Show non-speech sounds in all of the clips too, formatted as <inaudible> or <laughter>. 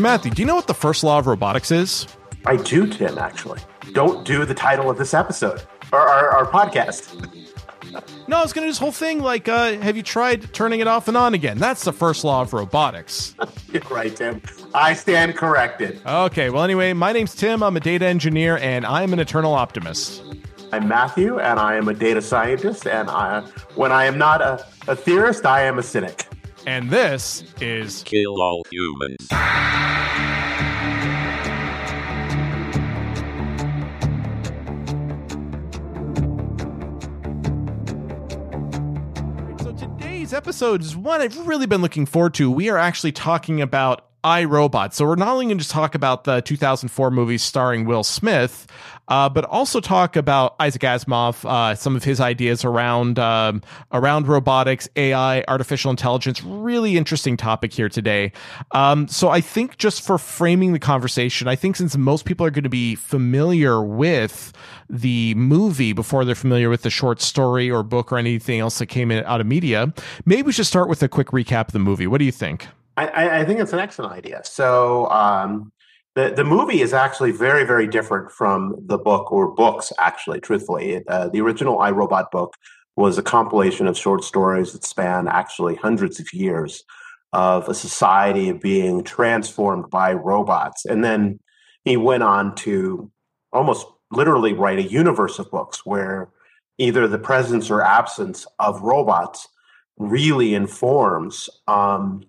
Hey, Matthew, do you know what the first law of robotics is? I do, Tim, actually. Don't do the title of this episode or our, our podcast. No, I was going to do this whole thing like, uh, have you tried turning it off and on again? That's the first law of robotics. <laughs> You're right, Tim. I stand corrected. Okay, well, anyway, my name's Tim. I'm a data engineer, and I'm an eternal optimist. I'm Matthew, and I am a data scientist. And I, when I am not a, a theorist, I am a cynic. And this is Kill All Humans. So today's episode is one I've really been looking forward to. We are actually talking about I, Robot. So we're not only going to talk about the 2004 movie starring Will Smith, uh, but also talk about Isaac Asimov, uh, some of his ideas around um, around robotics, AI, artificial intelligence. Really interesting topic here today. Um, so I think just for framing the conversation, I think since most people are going to be familiar with the movie before they're familiar with the short story or book or anything else that came in, out of media, maybe we should start with a quick recap of the movie. What do you think? I, I think it's an excellent idea. So um, the the movie is actually very very different from the book or books. Actually, truthfully, uh, the original I, Robot book was a compilation of short stories that span actually hundreds of years of a society being transformed by robots, and then he went on to almost literally write a universe of books where either the presence or absence of robots really informs um,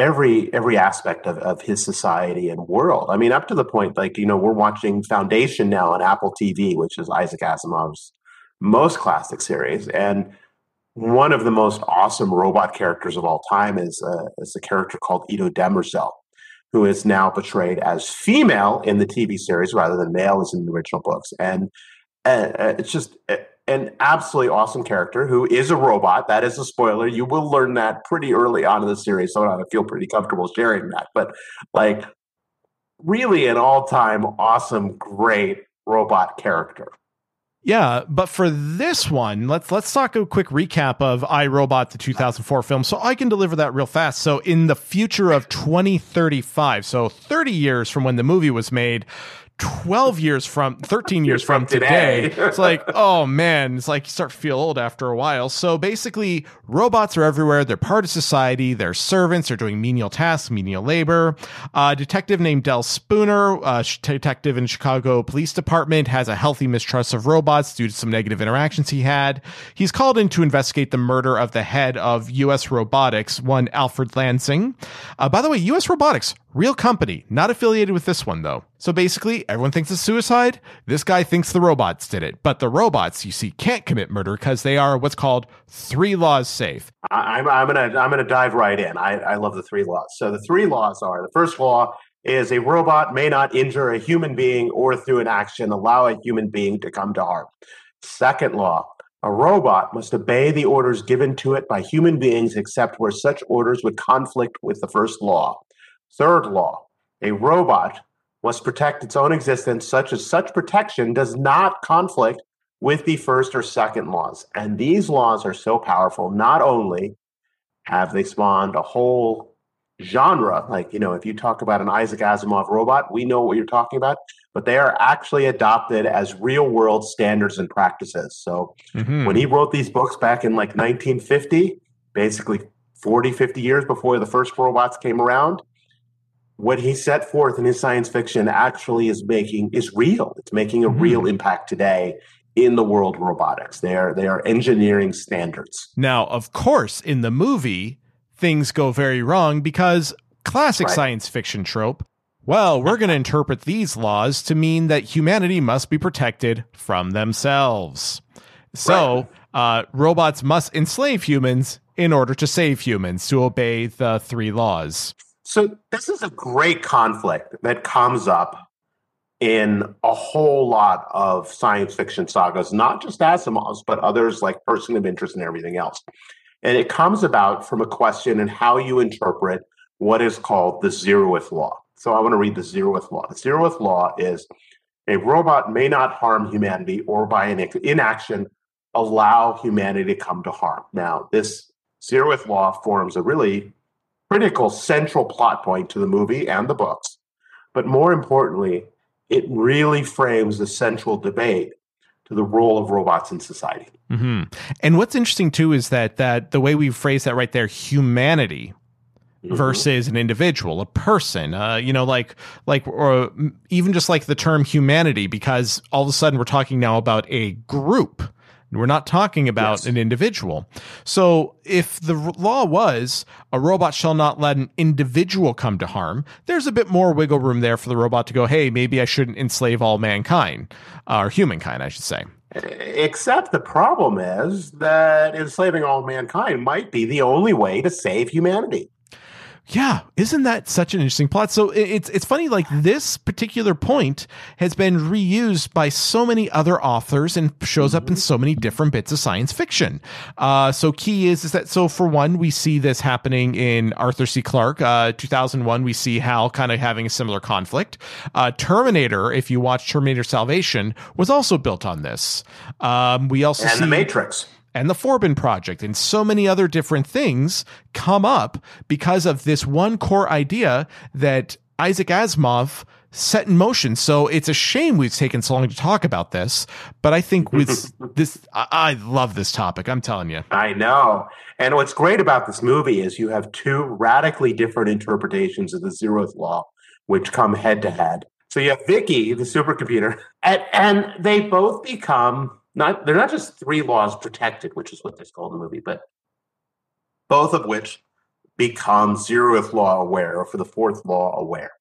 every every aspect of, of his society and world. I mean, up to the point like you know we're watching Foundation now on Apple TV, which is Isaac Asimov's most classic series, and one of the most awesome robot characters of all time is a, is a character called Eto Demerzel, who is now portrayed as female in the TV series rather than male as in the original books, and uh, uh it's just uh, an absolutely awesome character who is a robot. That is a spoiler. You will learn that pretty early on in the series, so I feel pretty comfortable sharing that. But like, really, an all-time awesome, great robot character. Yeah, but for this one, let's let's talk a quick recap of I, Robot, the 2004 film, so I can deliver that real fast. So, in the future of 2035, so 30 years from when the movie was made, 12 years from 13 years from, from today, today. <laughs> it's like oh man it's like you start to feel old after a while. So basically robots are everywhere. They're part of society. They're servants. They're doing menial tasks menial labor. A detective named Del Spooner a detective in chicago police department has a healthy mistrust of robots due to some negative interactions he had. He's called in to investigate the murder of the head of us robotics one alfred lanning. Uh, by the way us robotics Real company, not affiliated with this one though. So basically, everyone thinks it's suicide. This guy thinks the robots did it. But the robots, you see, can't commit murder because they are what's called three laws safe. I'm, I'm gonna I'm gonna dive right in. I, I love the three laws. So the three laws are the first law is a robot may not injure a human being or through an action allow a human being to come to harm. Second law, a robot must obey the orders given to it by human beings except where such orders would conflict with the first law. Third law a robot must protect its own existence, such as such protection does not conflict with the first or second laws. And these laws are so powerful, not only have they spawned a whole genre, like, you know, if you talk about an Isaac Asimov robot, we know what you're talking about, but they are actually adopted as real world standards and practices. So mm-hmm. when he wrote these books back in like 1950, basically 40, 50 years before the first robots came around, what he set forth in his science fiction actually is making is real. It's making a mm-hmm. real impact today in the world of robotics. They are they are engineering standards. Now, of course, in the movie, things go very wrong because classic right. science fiction trope. Well, we're going to interpret these laws to mean that humanity must be protected from themselves. So, right. uh, robots must enslave humans in order to save humans to obey the three laws. So this is a great conflict that comes up in a whole lot of science fiction sagas, not just Asimov's, but others like Person of Interest and everything else. And it comes about from a question in how you interpret what is called the zeroth law. So I want to read the zeroth law. The zeroth law is a robot may not harm humanity or by inaction allow humanity to come to harm. Now, this zeroth law forms a really critical central plot point to the movie and the books. But more importantly, it really frames the central debate to the role of robots in society. Mm-hmm. And what's interesting too is that that the way we phrase that right there, humanity mm-hmm. versus an individual, a person. Uh, you know, like like or even just like the term humanity, because all of a sudden we're talking now about a group we're not talking about yes. an individual. So if the law was a robot shall not let an individual come to harm, there's a bit more wiggle room there for the robot to go, hey, maybe I shouldn't enslave all mankind, uh, or humankind, I should say. Except the problem is that enslaving all mankind might be the only way to save humanity. Yeah, isn't that such an interesting plot? So it's it's funny like this particular point has been reused by so many other authors and shows up in so many different bits of science fiction. Uh, so key is is that so for one we see this happening in Arthur C. Clarke, uh, 2001. We see Hal kind of having a similar conflict. Uh, Terminator, if you watch Terminator Salvation, was also built on this. Um, we also and see the Matrix and the Forbin Project and so many other different things come up because of this one core idea that Isaac Asimov set in motion. So it's a shame we've taken so long to talk about this, but I think with <laughs> this, I, I, love this topic. I'm telling you. I know. And what's great about this movie is you have two radically different interpretations of the zeroth law, which come head to head. So you have VIKI, the supercomputer, and, and they both become not they're not just three laws protected, which is what they call in the movie, but both of which become zeroth law aware or for the fourth law aware.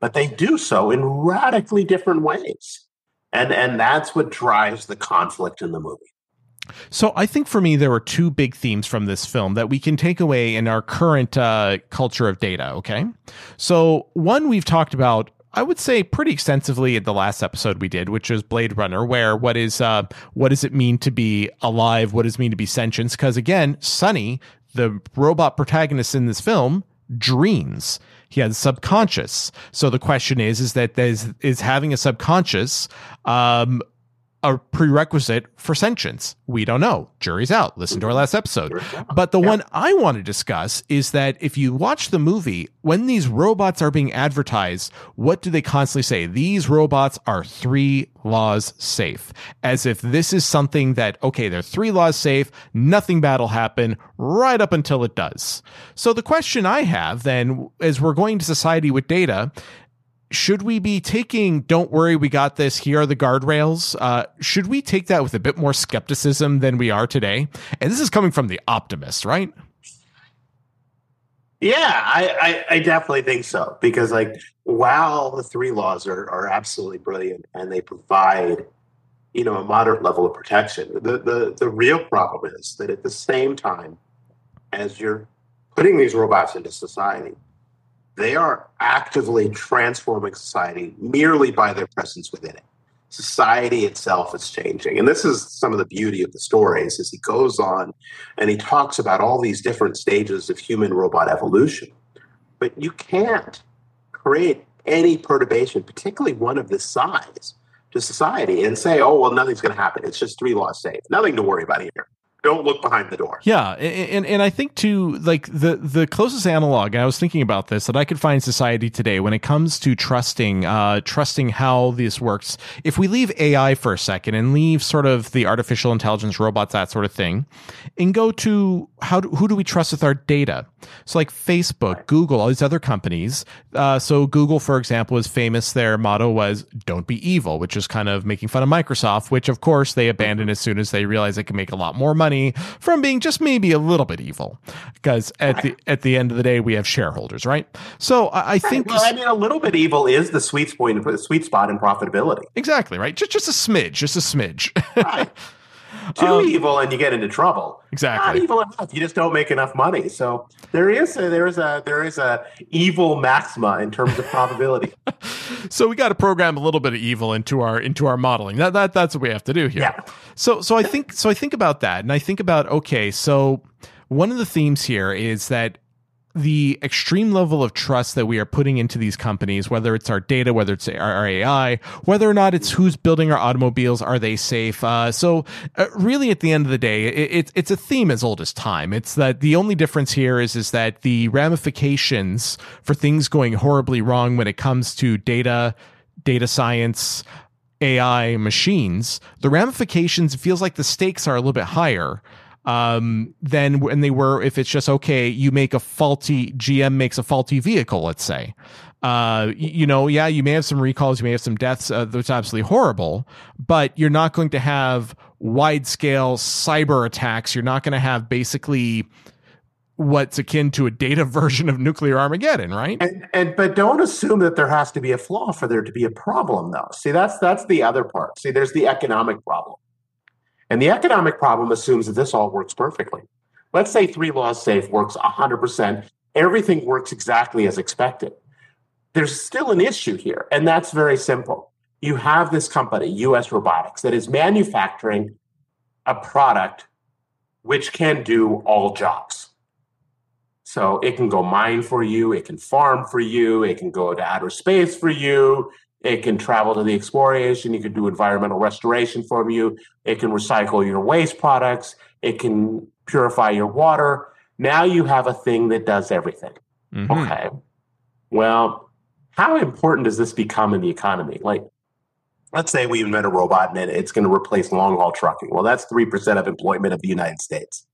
But they do so in radically different ways. And and that's what drives the conflict in the movie. So I think for me there were two big themes from this film that we can take away in our current uh, culture of data. Okay, so one we've talked about I would say pretty extensively in the last episode we did, which was Blade Runner, where what is uh, what does it mean to be alive? What does it mean to be sentient? Because again, Sonny, the robot protagonist in this film, dreams. He has a subconscious. So the question is, is that is is having a subconscious um, a prerequisite for sentience? We don't know. Jury's out. Listen to our last episode. But the yeah. one I want to discuss is that if you watch the movie, when these robots are being advertised, what do they constantly say? These robots are three laws safe. As if this is something that, okay, they're three laws safe, nothing bad will happen right up until it does. So the question I have then, as we're going to society with data, should we be taking don't worry we got this here are the guardrails uh, should we take that with a bit more skepticism than we are today? And this is coming from the optimist right? Yeah i i, I definitely think so. Because like while the three laws are, are absolutely brilliant and they provide you know a moderate level of protection the, the the real problem is that at the same time as you're putting these robots into society they are actively transforming society merely by their presence within it. Society itself is changing. And this is some of the beauty of the stories as he goes on and he talks about all these different stages of human robot evolution. But you can't create any perturbation, particularly one of this size, to society and say, oh, well, nothing's going to happen. It's just three laws safe. Nothing to worry about here don't look behind the door. Yeah, and and I think too, like the the closest analog, I was thinking about this that I could find society today when it comes to trusting, uh, trusting how this works. If we leave AI for a second and leave sort of the artificial intelligence, robots, that sort of thing, and go to how do, who do we trust with our data? So like Facebook. Google, all these other companies. Uh, so Google, for example, is famous. Their motto was "Don't be evil," which is kind of making fun of Microsoft, which of course they abandoned as soon as they realized they could make a lot more money from being just maybe a little bit evil. Because at the at the end of the day, we have shareholders, right? So I, I think. Well, I mean, a little bit evil is the sweet spot, the sweet spot in profitability. Exactly right. Just just a smidge, just a smidge. right. <laughs> Too um, evil and you get into trouble. Exactly. Not evil enough, you just don't make enough money. So there is a, there is a there is a evil maxima in terms of probability. <laughs> so we got to program a little bit of evil into our into our modeling. That that that's what we have to do here. Yeah. So so I think so I think about that and I think about okay, so one of the themes here is that the extreme level of trust that we are putting into these companies, whether it's our data, whether it's our AI, whether or not it's who's building our automobiles, are they safe? Uh, so, uh, really, at the end of the day, it, it, it's a theme as old as time. It's that the only difference here is is that the ramifications for things going horribly wrong when it comes to data, data science. AI machines, the ramifications, it feels like the stakes are a little bit higher um, than when they were if it's just okay, you make a faulty GM makes a faulty vehicle, let's say. Uh, you know, yeah, you may have some recalls, you may have some deaths. Uh, that's absolutely horrible, but you're not going to have wide scale cyber attacks. You're not going to have basically what's akin to a data <laughs> version of nuclear Armageddon, right? And, and but don't assume that there has to be a flaw for there to be a problem, though. See, that's that's the other part. See, there's the economic problem. And the economic problem assumes that this all works perfectly. Let's say three laws safe works 100%, everything works exactly as expected. There's still an issue here, and that's very simple. You have this company, US Robotics, that is manufacturing a product which can do all jobs. So it can go mine for you, it can farm for you, it can go to outer space for you, it can travel to the exploration. You can do environmental restoration for you. It can recycle your waste products. It can purify your water. Now you have a thing that does everything. Mm-hmm. Okay. Well, how important does this become in the economy? Like, let's say we invent a robot and it's going to replace long haul trucking. Well, that's 3% of employment of the United States.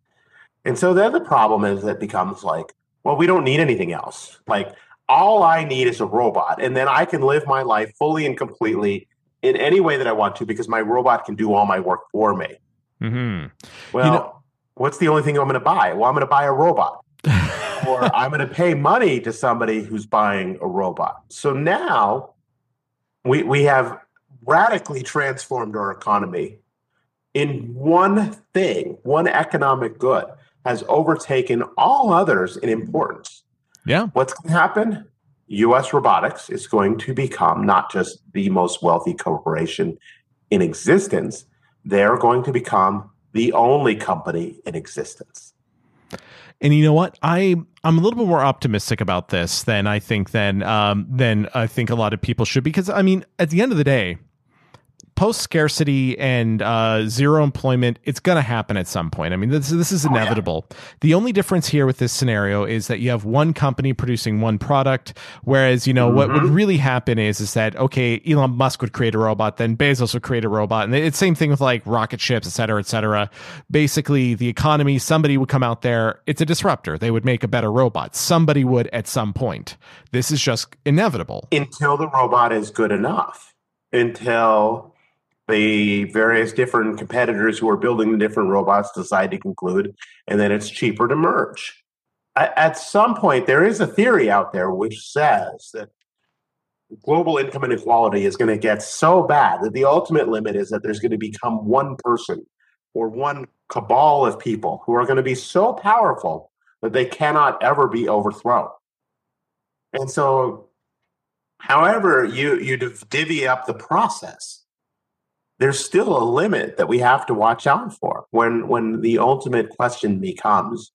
And so then the problem is that becomes like, well, we don't need anything else. Like, all I need is a robot, and then I can live my life fully and completely in any way that I want to because my robot can do all my work for me. Mm-hmm. Well, you know, what's the only thing I'm going to buy? Well, I'm going to buy a robot. <laughs> or I'm going to pay money to somebody who's buying a robot. So now we we have radically transformed our economy in one thing, one economic good has overtaken all others in importance. Yeah. What's going to happen? US Robotics is going to become not just the most wealthy corporation in existence, they're going to become the only company in existence. And you know what? I I'm a little bit more optimistic about this than I think than um, than I think a lot of people should because I mean at the end of the day, post scarcity and uh, zero employment, it's going to happen at some point. I mean, this this is inevitable. Oh, yeah. The only difference here with this scenario is that you have one company producing one product, whereas you know mm-hmm. what would mm-hmm. really happen is is that okay, Elon Musk would create a robot, then Bezos would create a robot, and it's same thing with like rocket ships, et cetera, et cetera. Basically, the economy, somebody would come out there. It's a disruptor. They would make a better robot. Somebody would at some point. This is just inevitable until the robot is good enough. Until the various different competitors who are building the different robots decide to conclude, and then it's cheaper to merge. At some point, there is a theory out there which says that global income inequality is going to get so bad that the ultimate limit is that there's going to become one person or one cabal of people who are going to be so powerful that they cannot ever be overthrown. And so, however you you divvy up the process, there's still a limit that we have to watch out for when when the ultimate question becomes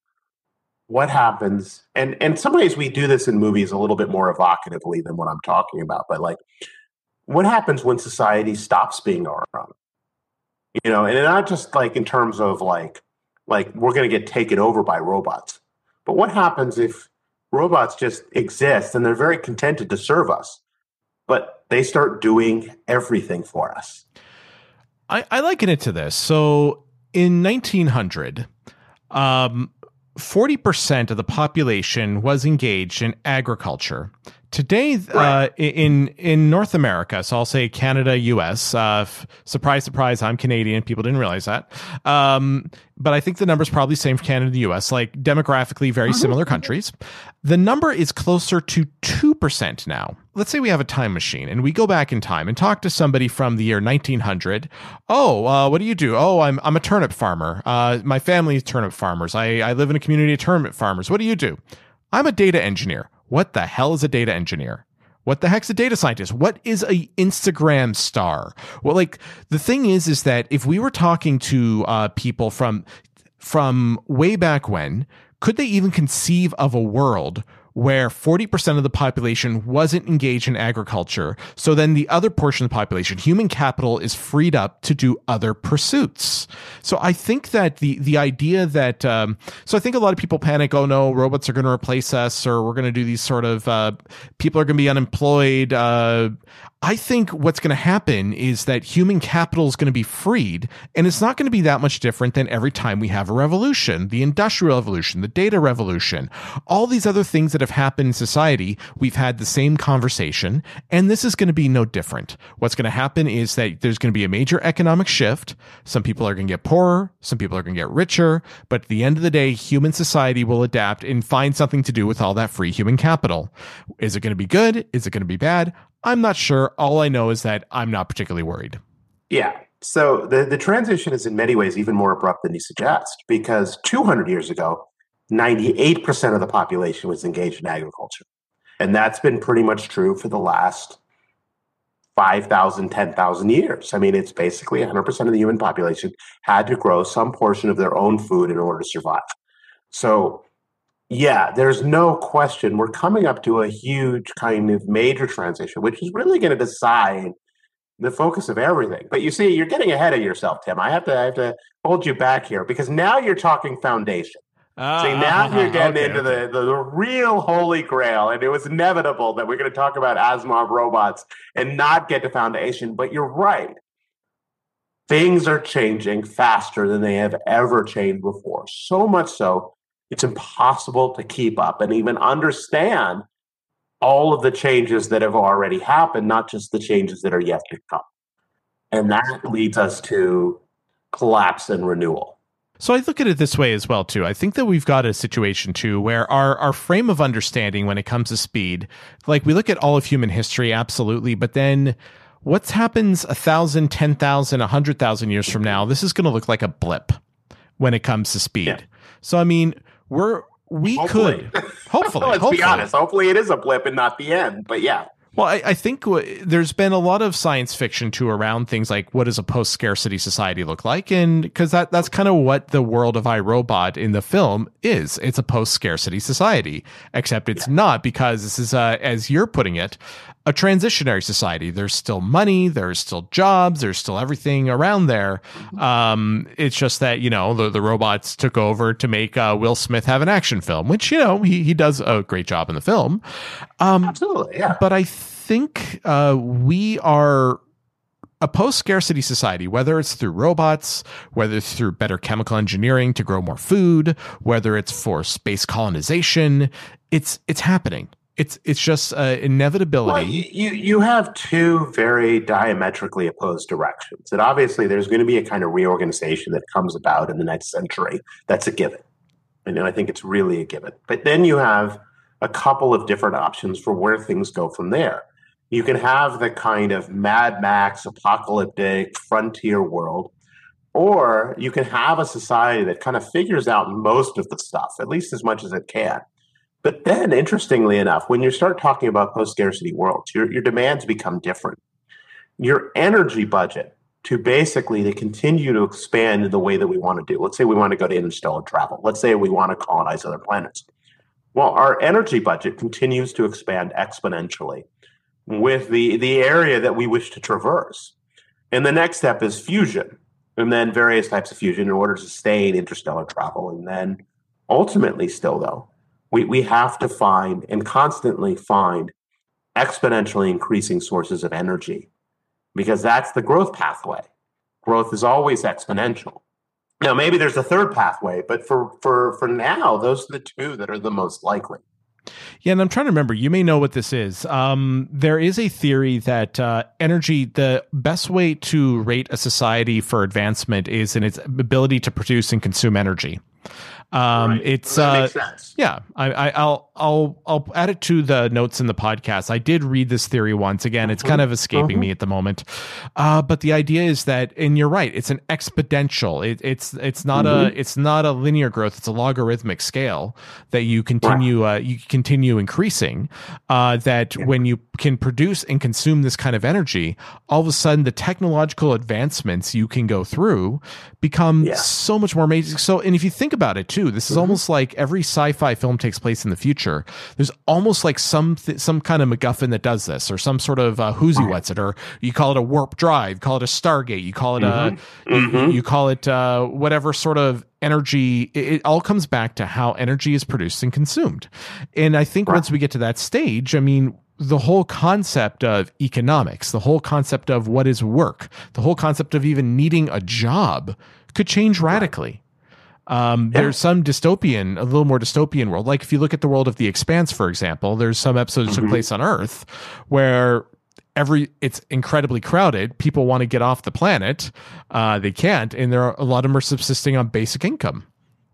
what happens? And and some ways we do this in movies a little bit more evocatively than what i'm talking about but like what happens when society stops being our own you know and not just like in terms of like like we're going to get taken over by robots but what happens if robots just exist and they're very contented to serve us but they start doing everything for us I, I liken it to this. So in 1900, um, 40% of the population was engaged in agriculture. Today, uh, in in North America, so I'll say Canada, U.S. Uh, f- surprise, surprise, I'm Canadian. People didn't realize that, um, but I think the number's probably same for Canada, and the U.S. Like demographically, very mm-hmm. similar countries. The number is closer to two percent now. Let's say we have a time machine and we go back in time and talk to somebody from the year 1900. Oh, uh, what do you do? Oh, I'm I'm a turnip farmer. Uh, my family is turnip farmers. I I live in a community of turnip farmers. What do you do? I'm a data engineer. What the hell is a data engineer? What the heck's a data scientist? What is a Instagram star? Well, like the thing is, is that if we were talking to uh, people from from way back when, could they even conceive of a world where 40% of the population wasn't engaged in agriculture. So then the other portion of the population, human capital, is freed up to do other pursuits. So I think that the the idea that um, so I think a lot of people panic. Oh no, robots are going to replace us, or we're going to do these sort of uh, people are going to be unemployed. Uh, I think what's going to happen is that human capital is going to be freed, and it's not going to be that much different than every time we have a revolution, the industrial revolution, the data revolution, all these other things that have happened in society. We've had the same conversation, and this is going to be no different. What's going to happen is that there's going to be a major economic shift. Some people are going to get poorer, some people are going to get richer, but at the end of the day, human society will adapt and find something to do with all that free human capital. Is it going to be good? Is it going to be bad? I'm not sure. All I know is that I'm not particularly worried. Yeah. So the, the transition is in many ways even more abrupt than you suggest, because 200 years ago, 98% of the population was engaged in agriculture. And that's been pretty much true for the last 5,000, 10,000 years. I mean, it's basically 100% of the human population had to grow some portion of their own food in order to survive. So yeah, there's no question. We're coming up to a huge kind of major transition, which is really going to decide the focus of everything. But you see, you're getting ahead of yourself, Tim. I have to, I have to hold you back here because now you're talking foundation. Uh, see, now uh, you're <laughs> getting okay, into okay. The, the, the real holy grail, and it was inevitable that we're going to talk about Asimov robots and not get to foundation. But you're right. Things are changing faster than they have ever changed before. So much so it's impossible to keep up and even understand all of the changes that have already happened, not just the changes that are yet to come. And that leads us to collapse and renewal. So I look at it this way as well too. I think that we've got a situation too where our our frame of understanding when it comes to speed, like we look at all of human history, absolutely, but then what happens a thousand, ten thousand, a hundred thousand years from now? This is going to look like a blip when it comes to speed. Yeah. So I mean, we're we hopefully. could hopefully. <laughs> Let's hopefully. be honest. Hopefully, it is a blip and not the end. But yeah. Well, I, I, think w- there's been a lot of science fiction too around things like what does a post scarcity society look like, and because that that's kind of what the world of I, Robot in the film is. It's a post scarcity society, except it's yeah. not because this is, uh, as you're putting it, a transitionary society. There's still money, there's still jobs, there's still everything around there. Um, it's just that you know the the robots took over to make uh, Will Smith have an action film, which you know he he does a great job in the film. Um, Absolutely, yeah. But I think uh, we are a post scarcity society, whether it's through robots, whether it's through better chemical engineering to grow more food, whether it's for space colonization, it's it's happening. It's it's just uh, inevitability. Well, you you have two very diametrically opposed directions, and obviously there's going to be a kind of reorganization that comes about in the next century. That's a given, and I think it's really a given. But then you have a couple of different options for where things go from there. You can have the kind of Mad Max apocalyptic frontier world, or you can have a society that kind of figures out most of the stuff, at least as much as it can but then, interestingly enough, when you start talking about post scarcity worlds, your, your demands become different. Your energy budget to basically to continue to expand in the way that we want to do. Let's say we want to go to interstellar travel. Let's say we want to colonize other planets. Well, our energy budget continues to expand exponentially with the, the area that we wish to traverse. And the next step is fusion, and then various types of fusion in order to sustain interstellar travel. And then ultimately, still though, we, we have to find and constantly find exponentially increasing sources of energy because that's the growth pathway. Growth is always exponential. Now, maybe there's a third pathway, but for, for, for now, those are the two that are the most likely. Yeah, and I'm trying to remember. You may know what this is. Um, there is a theory that uh, energy, the best way to rate a society for advancement is in its ability to produce and consume energy. Um, right. It's uh, yeah. I, I, will I'll I'll add it to the notes in the podcast. I did read this theory once. Again, it's kind of escaping uh-huh. me at the moment. Uh, but the idea is that, and you're right. It's an exponential. It, it's it's not mm-hmm. a it's not a linear growth. It's a logarithmic scale that you continue right. uh, you continue increasing. Uh, that yeah. when you can produce and consume this kind of energy, all of a sudden the technological advancements you can go through become yeah. so much more amazing. So, and if you think about it too, this is mm-hmm. almost like every sci-fi film takes place in the future. There's almost like some th- some kind of MacGuffin that does this, or some sort of uh, whoozy what's it, or you call it a warp drive, call it a Stargate, you call it mm-hmm. a mm-hmm. You, you, call it uh, whatever sort of energy. It, it, all comes back to how energy is produced and consumed. And I think right. once we get to that stage, I mean, the whole concept of economics, the whole concept of what is work, the whole concept of even needing a job could change radically. Um, yeah. There's some dystopian, a little more dystopian world. Like if you look at the world of The Expanse, for example, there's some episodes mm-hmm. took place on Earth where every it's incredibly crowded. People want to get off the planet, uh, they can't, and there are a lot of them are subsisting on basic income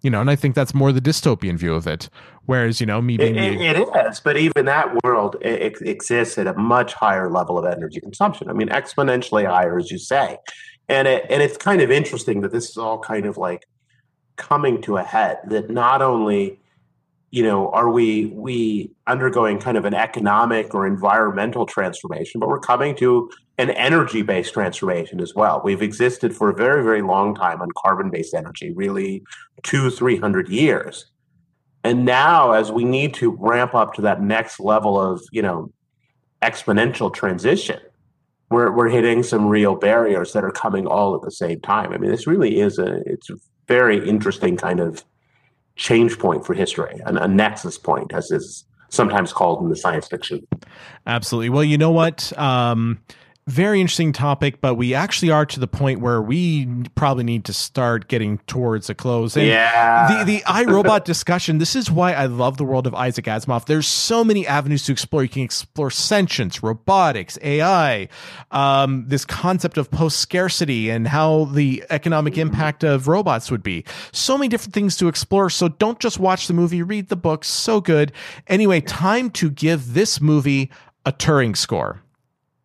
you know, and I think that's more the dystopian view of it. Whereas, you know, me being it, it is, but even that world it, exists at a much higher level of energy consumption. I mean, exponentially higher, as you say, and it and it's kind of interesting that this is all kind of like coming to a head. That not only you know are we we undergoing kind of an economic or environmental transformation but we're coming to an energy based transformation as well we've existed for a very very long time on carbon based energy really two three hundred years and now as we need to ramp up to that next level of you know exponential transition we're, we're hitting some real barriers that are coming all at the same time i mean this really is a it's a very interesting kind of change point for history, a, a nexus point, as is sometimes called in the science fiction. Absolutely. Well, you know what? Um, very interesting topic, but we actually are to the point where we probably need to start getting towards a close. And yeah. The the I, Robot <laughs> discussion. This is why I love the world of Isaac Asimov. There's so many avenues to explore. You can explore sentience, robotics, AI, um, this concept of post scarcity, and how the economic impact of robots would be. So many different things to explore. So don't just watch the movie, read the book. So good. Anyway, time to give this movie a Turing score.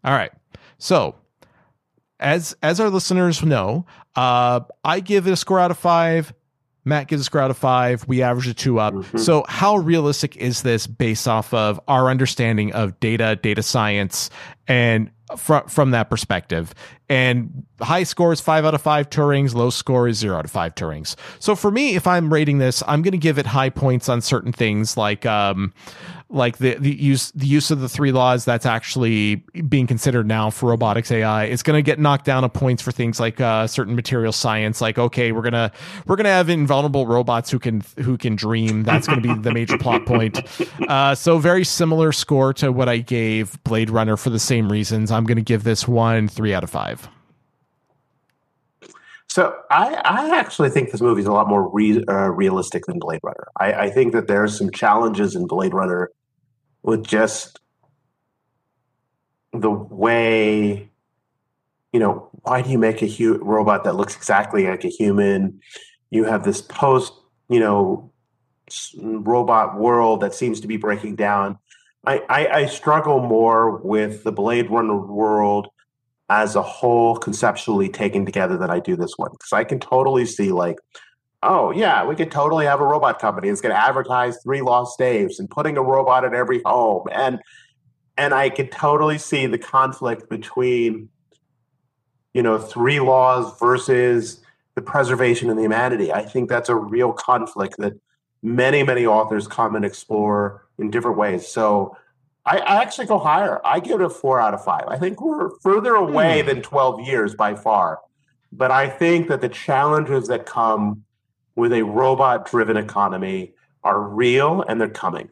All right. So, as as our listeners know, uh, I give it a score out of five. Matt gives a score out of five. We average a two up. Mm-hmm. So, how realistic is this based off of our understanding of data, data science, and from from that perspective? And high score is five out of five Turings. Low score is zero out of five Turings. So, for me, if I'm rating this, I'm going to give it high points on certain things like um, like the, the use the use of the three laws that's actually being considered now for robotics AI is going to get knocked down a points for things like uh, certain material science. Like, okay, we're gonna we're gonna have invulnerable robots who can who can dream. That's going to be the major plot point. <laughs> Uh, so very similar score to what I gave Blade Runner for the same reasons. I'm going to give this one three out of five. So I, I actually think this movie is a lot more re, uh, realistic than Blade Runner. I, I think that there's some challenges in Blade Runner with just the way you know why do you make a hu- robot that looks exactly like a human? You have this post you know robot world that seems to be breaking down. I, I, I struggle more with the blade runner world as a whole conceptually taken together than i do this one because i can totally see like oh yeah, we could totally have a robot company that's going to advertise three laws safe and putting a robot in every home, and and I could totally see the conflict between you know three laws versus the preservation of the humanity. I think that's a real conflict that many many authors come and explore in different ways. So. I, I actually go higher. I give it a four out of five. I think we're further away mm. than 12 years by far. But I think that the challenges that come with a robot driven economy are real and they're coming.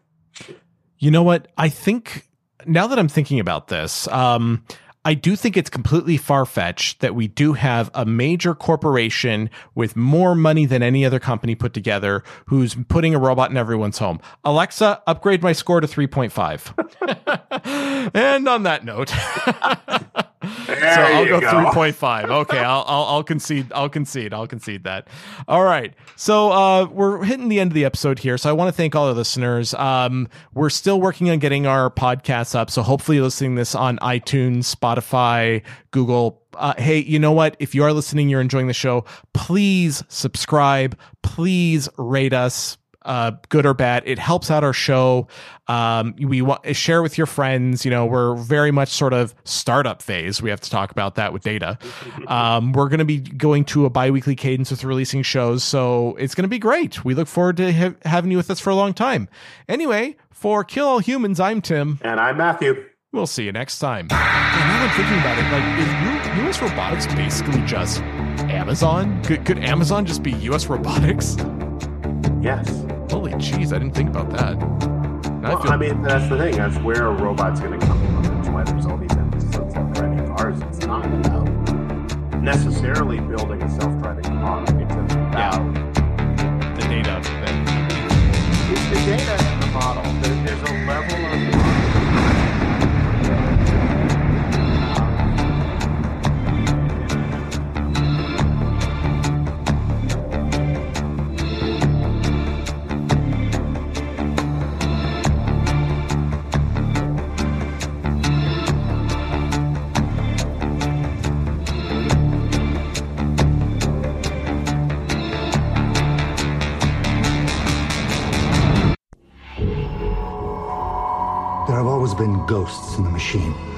You know what? I think now that I'm thinking about this, um, I do think it's completely far fetched that we do have a major corporation with more money than any other company put together who's putting a robot in everyone's home. Alexa, upgrade my score to 3.5. <laughs> and on that note, <laughs> so I'll go, go. 3.5. Okay, I'll, I'll, I'll concede. I'll concede. I'll concede that. All right. So uh, we're hitting the end of the episode here. So I want to thank all the listeners. Um, we're still working on getting our podcasts up. So hopefully, you're listening this on iTunes, Spotify, Google. Uh, hey, you know what? If you are listening, you're enjoying the show. Please subscribe. Please rate us uh, good or bad. It helps out our show. Um, we want share with your friends. You know, we're very much sort of startup phase. We have to talk about that with data. <laughs> Um, we're going to be going to a biweekly cadence with releasing shows, so it's going to be great. We look forward to ha- having you with us for a long time. Anyway, for Kill All Humans, I'm Tim, and I'm Matthew. We'll see you next time. And now I'm thinking about it, like, is U.S. robotics basically just Amazon? Could, could Amazon just be U.S. robotics? Yes. Holy jeez, I didn't think about that. Now well, I, feel- I, mean, that's the thing. That's where a robot's going to come from. That's why there's all these emphasis on self-driving cars. It's not about necessarily building a self-driving car. It's about yeah. the data. That- it's the data in the machine.